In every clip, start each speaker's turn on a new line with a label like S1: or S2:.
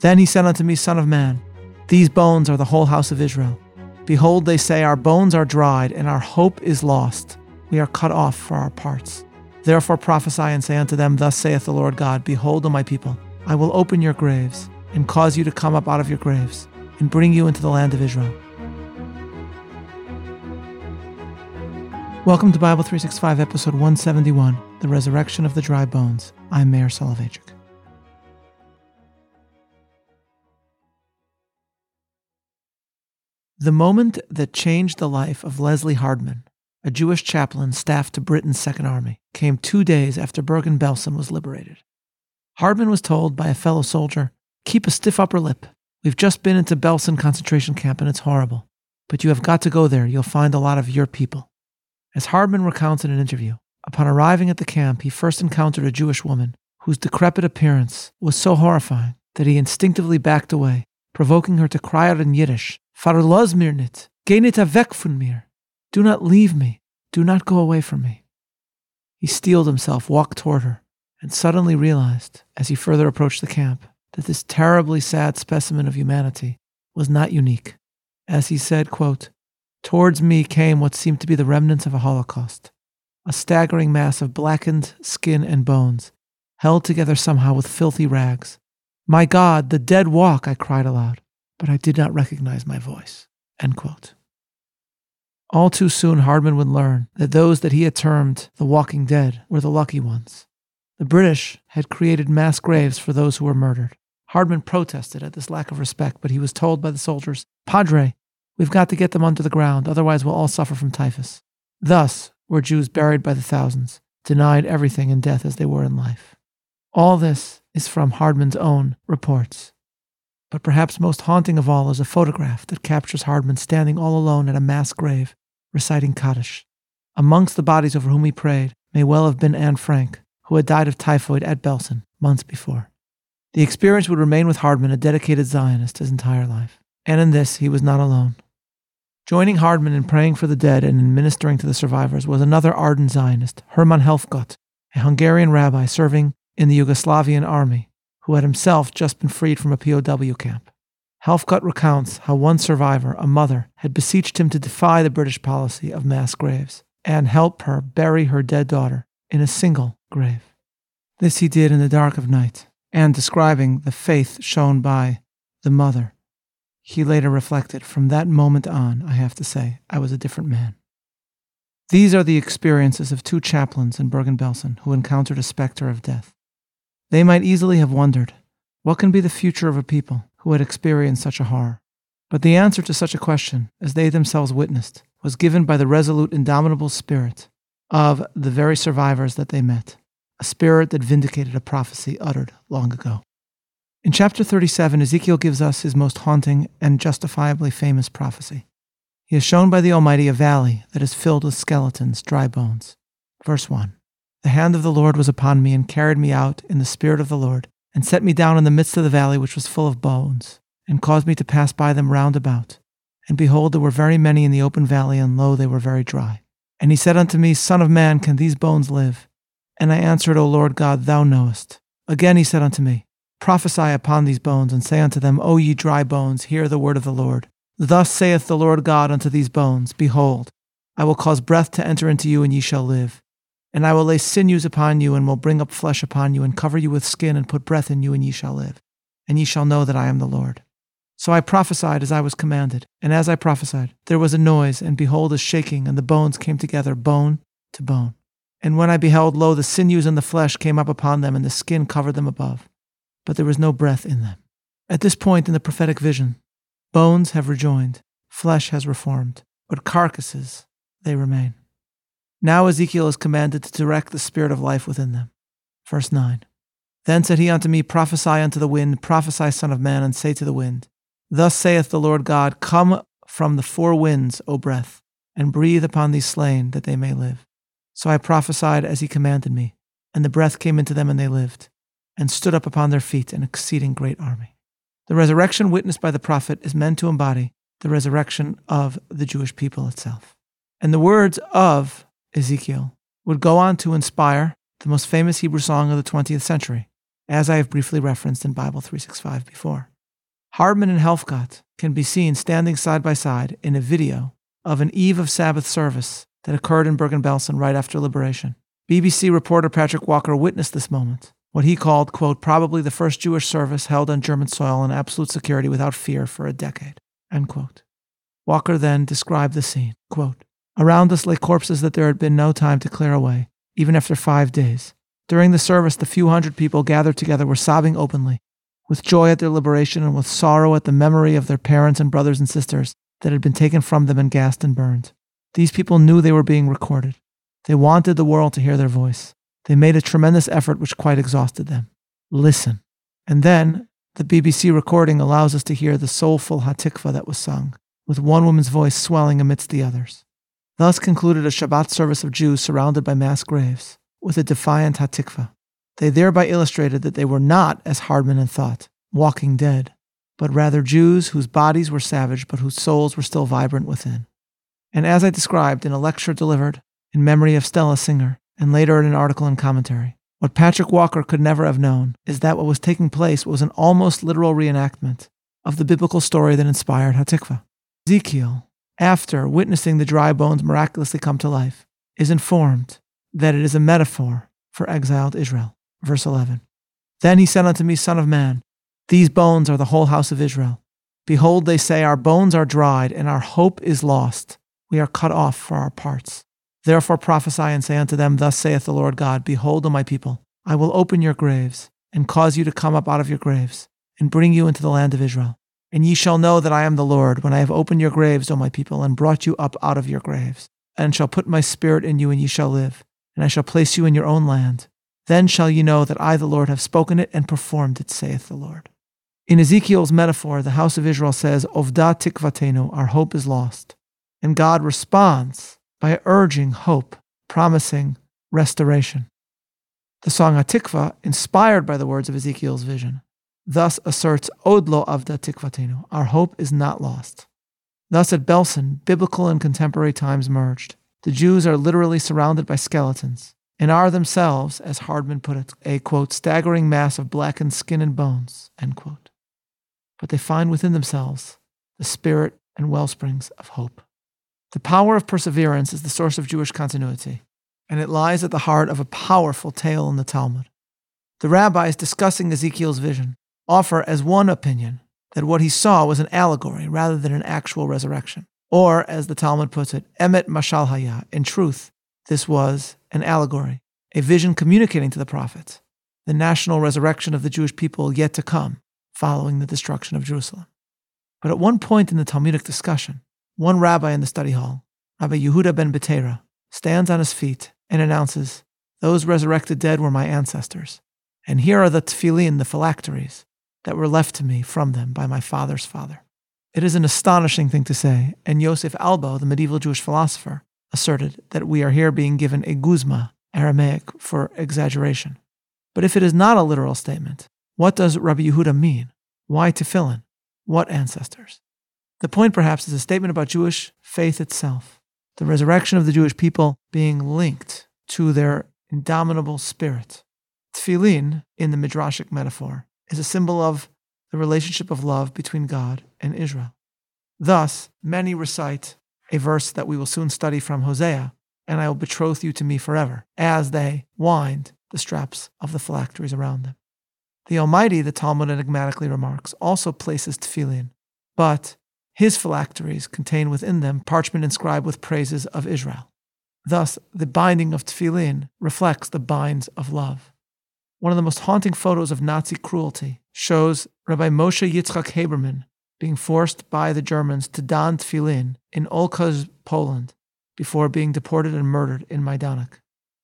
S1: Then he said unto me, Son of man, these bones are the whole house of Israel. Behold, they say, Our bones are dried, and our hope is lost. We are cut off for our parts. Therefore prophesy and say unto them, Thus saith the Lord God, Behold, O my people, I will open your graves, and cause you to come up out of your graves, and bring you into the land of Israel. Welcome to Bible 365, episode 171, The Resurrection of the Dry Bones. I'm Meir Soloveichik. The moment that changed the life of Leslie Hardman, a Jewish chaplain staffed to Britain's Second Army, came two days after Bergen Belsen was liberated. Hardman was told by a fellow soldier, Keep a stiff upper lip. We've just been into Belsen concentration camp and it's horrible. But you have got to go there. You'll find a lot of your people. As Hardman recounts in an interview, upon arriving at the camp, he first encountered a Jewish woman whose decrepit appearance was so horrifying that he instinctively backed away, provoking her to cry out in Yiddish, Farlos mir nit. Geh weg von mir. Do not leave me. Do not go away from me. He steeled himself, walked toward her, and suddenly realized, as he further approached the camp, that this terribly sad specimen of humanity was not unique. As he said, quote, Towards me came what seemed to be the remnants of a Holocaust, a staggering mass of blackened skin and bones, held together somehow with filthy rags. My God, the dead walk, I cried aloud but I did not recognize my voice. All too soon, Hardman would learn that those that he had termed the walking dead were the lucky ones. The British had created mass graves for those who were murdered. Hardman protested at this lack of respect, but he was told by the soldiers, Padre, we've got to get them under the ground, otherwise we'll all suffer from typhus. Thus were Jews buried by the thousands, denied everything in death as they were in life. All this is from Hardman's own reports. But perhaps most haunting of all is a photograph that captures Hardman standing all alone at a mass grave, reciting Kaddish. Amongst the bodies over whom he prayed may well have been Anne Frank, who had died of typhoid at Belsen months before. The experience would remain with Hardman a dedicated Zionist his entire life, and in this he was not alone. Joining Hardman in praying for the dead and in ministering to the survivors was another ardent Zionist, Hermann Helfgott, a Hungarian rabbi serving in the Yugoslavian army who had himself just been freed from a POW camp. Helfgott recounts how one survivor, a mother, had beseeched him to defy the British policy of mass graves and help her bury her dead daughter in a single grave. This he did in the dark of night, and describing the faith shown by the mother, he later reflected, From that moment on, I have to say, I was a different man. These are the experiences of two chaplains in Bergen Belsen who encountered a specter of death. They might easily have wondered, what can be the future of a people who had experienced such a horror? But the answer to such a question, as they themselves witnessed, was given by the resolute, indomitable spirit of the very survivors that they met, a spirit that vindicated a prophecy uttered long ago. In chapter 37, Ezekiel gives us his most haunting and justifiably famous prophecy. He is shown by the Almighty a valley that is filled with skeletons, dry bones. Verse 1 the hand of the Lord was upon me and carried me out in the spirit of the Lord, and set me down in the midst of the valley which was full of bones, and caused me to pass by them round about. And behold, there were very many in the open valley, and lo, they were very dry. And he said unto me, Son of man, can these bones live? And I answered, O Lord God, thou knowest. Again he said unto me, Prophesy upon these bones, and say unto them, O ye dry bones, hear the word of the Lord. Thus saith the Lord God unto these bones, Behold, I will cause breath to enter into you, and ye shall live. And I will lay sinews upon you, and will bring up flesh upon you, and cover you with skin, and put breath in you, and ye shall live. And ye shall know that I am the Lord. So I prophesied as I was commanded. And as I prophesied, there was a noise, and behold, a shaking, and the bones came together, bone to bone. And when I beheld, lo, the sinews and the flesh came up upon them, and the skin covered them above. But there was no breath in them. At this point in the prophetic vision, bones have rejoined, flesh has reformed, but carcasses, they remain. Now Ezekiel is commanded to direct the spirit of life within them. Verse 9 Then said he unto me, Prophesy unto the wind, prophesy, Son of Man, and say to the wind, Thus saith the Lord God, Come from the four winds, O breath, and breathe upon these slain, that they may live. So I prophesied as he commanded me, and the breath came into them, and they lived, and stood up upon their feet, an exceeding great army. The resurrection witnessed by the prophet is meant to embody the resurrection of the Jewish people itself. And the words of Ezekiel, would go on to inspire the most famous Hebrew song of the 20th century, as I have briefly referenced in Bible 365 before. Hardman and Helfgott can be seen standing side by side in a video of an eve of Sabbath service that occurred in Bergen-Belsen right after liberation. BBC reporter Patrick Walker witnessed this moment, what he called, quote, probably the first Jewish service held on German soil in absolute security without fear for a decade, end quote. Walker then described the scene, quote, Around us lay corpses that there had been no time to clear away, even after five days. During the service, the few hundred people gathered together were sobbing openly, with joy at their liberation and with sorrow at the memory of their parents and brothers and sisters that had been taken from them and gassed and burned. These people knew they were being recorded. They wanted the world to hear their voice. They made a tremendous effort which quite exhausted them. Listen. And then the BBC recording allows us to hear the soulful Hatikva that was sung, with one woman's voice swelling amidst the others. Thus concluded a Shabbat service of Jews surrounded by mass graves, with a defiant Hatikva. They thereby illustrated that they were not, as Hardman had thought, walking dead, but rather Jews whose bodies were savage but whose souls were still vibrant within. And as I described in a lecture delivered in memory of Stella Singer, and later in an article and commentary, what Patrick Walker could never have known is that what was taking place was an almost literal reenactment of the biblical story that inspired Hatikva. Ezekiel, after witnessing the dry bones miraculously come to life, is informed that it is a metaphor for exiled Israel. Verse 11. Then he said unto me, Son of man, these bones are the whole house of Israel. Behold, they say, Our bones are dried, and our hope is lost. We are cut off for our parts. Therefore prophesy and say unto them, Thus saith the Lord God, Behold, O my people, I will open your graves, and cause you to come up out of your graves, and bring you into the land of Israel. And ye shall know that I am the Lord, when I have opened your graves, O my people, and brought you up out of your graves, and shall put my spirit in you, and ye shall live, and I shall place you in your own land. Then shall ye know that I, the Lord, have spoken it and performed it, saith the Lord. In Ezekiel's metaphor, the house of Israel says, Ovda tikvatenu, our hope is lost. And God responds by urging hope, promising restoration. The song Hatikva, inspired by the words of Ezekiel's vision, thus asserts Odlo Avda Tikvatenu, our hope is not lost. Thus at Belsen, biblical and contemporary times merged. The Jews are literally surrounded by skeletons and are themselves, as Hardman put it, a quote, staggering mass of blackened skin and bones. But they find within themselves the spirit and well springs of hope. The power of perseverance is the source of Jewish continuity, and it lies at the heart of a powerful tale in the Talmud. The rabbis discussing Ezekiel's vision offer as one opinion that what he saw was an allegory rather than an actual resurrection. Or, as the Talmud puts it, emet mashal haya. In truth, this was an allegory, a vision communicating to the prophets the national resurrection of the Jewish people yet to come following the destruction of Jerusalem. But at one point in the Talmudic discussion, one rabbi in the study hall, Rabbi Yehuda ben Betera, stands on his feet and announces, Those resurrected dead were my ancestors, and here are the tefillin, the phylacteries, that were left to me from them by my father's father. It is an astonishing thing to say, and Yosef Albo, the medieval Jewish philosopher, asserted that we are here being given a guzma, Aramaic for exaggeration. But if it is not a literal statement, what does Rabbi Yehuda mean? Why tefillin? What ancestors? The point, perhaps, is a statement about Jewish faith itself, the resurrection of the Jewish people being linked to their indomitable spirit. Tefillin, in the midrashic metaphor, is a symbol of the relationship of love between God and Israel. Thus, many recite a verse that we will soon study from Hosea, and I will betroth you to me forever, as they wind the straps of the phylacteries around them. The Almighty, the Talmud enigmatically remarks, also places tefillin, but his phylacteries contain within them parchment inscribed with praises of Israel. Thus, the binding of tefillin reflects the binds of love. One of the most haunting photos of Nazi cruelty shows Rabbi Moshe Yitzchak Haberman being forced by the Germans to don tefillin in Olkusz, Poland, before being deported and murdered in Majdanek.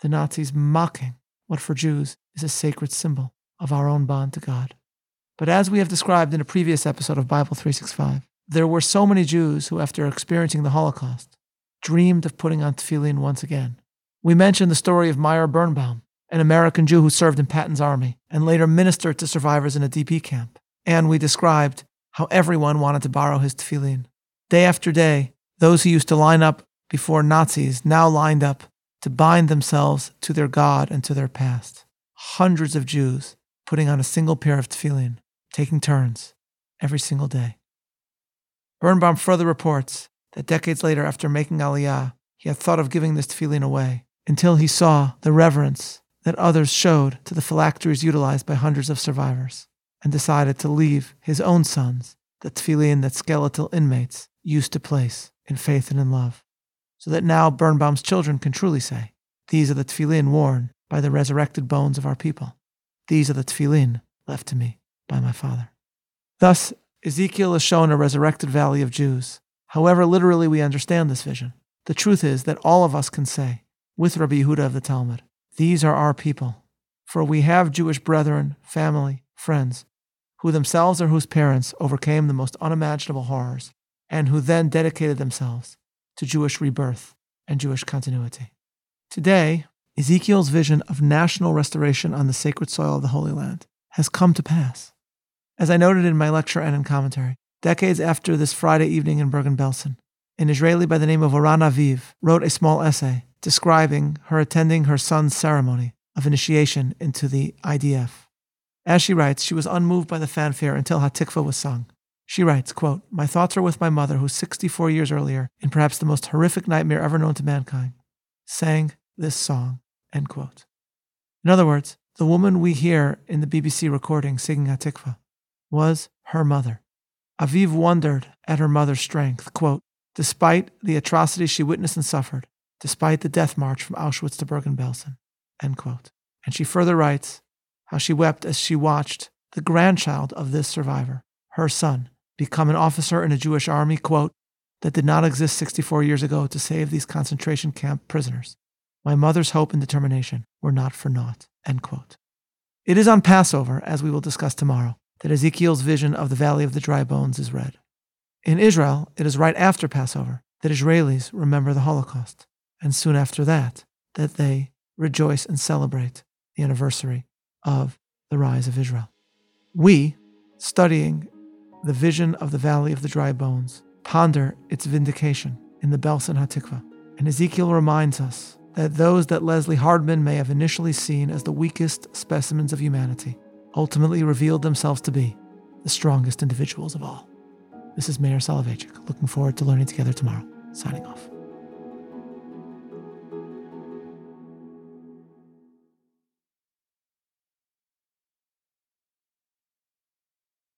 S1: The Nazis mocking what for Jews is a sacred symbol of our own bond to God. But as we have described in a previous episode of Bible 365, there were so many Jews who, after experiencing the Holocaust, dreamed of putting on tefillin once again. We mentioned the story of Meyer Birnbaum, an American Jew who served in Patton's army and later ministered to survivors in a DP camp. And we described how everyone wanted to borrow his tefillin. Day after day, those who used to line up before Nazis now lined up to bind themselves to their God and to their past. Hundreds of Jews putting on a single pair of tefillin, taking turns every single day. Birnbaum further reports that decades later, after making Aliyah, he had thought of giving this tefillin away until he saw the reverence that others showed to the phylacteries utilized by hundreds of survivors and decided to leave his own sons the tefillin that skeletal inmates used to place in faith and in love, so that now Birnbaum's children can truly say, These are the tefillin worn by the resurrected bones of our people. These are the tefillin left to me by my father. Thus, Ezekiel is shown a resurrected valley of Jews. However literally we understand this vision, the truth is that all of us can say, with Rabbi Yehuda of the Talmud, These are our people. For we have Jewish brethren, family, friends, who themselves or whose parents overcame the most unimaginable horrors, and who then dedicated themselves to Jewish rebirth and Jewish continuity. Today, Ezekiel's vision of national restoration on the sacred soil of the Holy Land has come to pass. As I noted in my lecture and in commentary, decades after this Friday evening in Bergen-Belsen, an Israeli by the name of Oran Aviv wrote a small essay describing her attending her son's ceremony of initiation into the IDF. As she writes, she was unmoved by the fanfare until Hatikva was sung. She writes, quote, My thoughts are with my mother, who 64 years earlier, in perhaps the most horrific nightmare ever known to mankind, sang this song, end quote. In other words, the woman we hear in the BBC recording singing Hatikva was her mother. Aviv wondered at her mother's strength, quote, despite the atrocities she witnessed and suffered, despite the death march from Auschwitz to Bergen-Belsen. And she further writes, how she wept as she watched the grandchild of this survivor, her son, become an officer in a Jewish army, quote, that did not exist 64 years ago to save these concentration camp prisoners. My mother's hope and determination were not for naught, end quote. It is on Passover, as we will discuss tomorrow, that Ezekiel's vision of the Valley of the Dry Bones is read. In Israel, it is right after Passover that Israelis remember the Holocaust, and soon after that, that they rejoice and celebrate the anniversary of the rise of Israel. We, studying the vision of the Valley of the Dry Bones, ponder its vindication in the Belsen Hatikva. And Ezekiel reminds us that those that Leslie Hardman may have initially seen as the weakest specimens of humanity ultimately revealed themselves to be the strongest individuals of all. This is Meir Soloveichik, looking forward to learning together tomorrow. Signing off.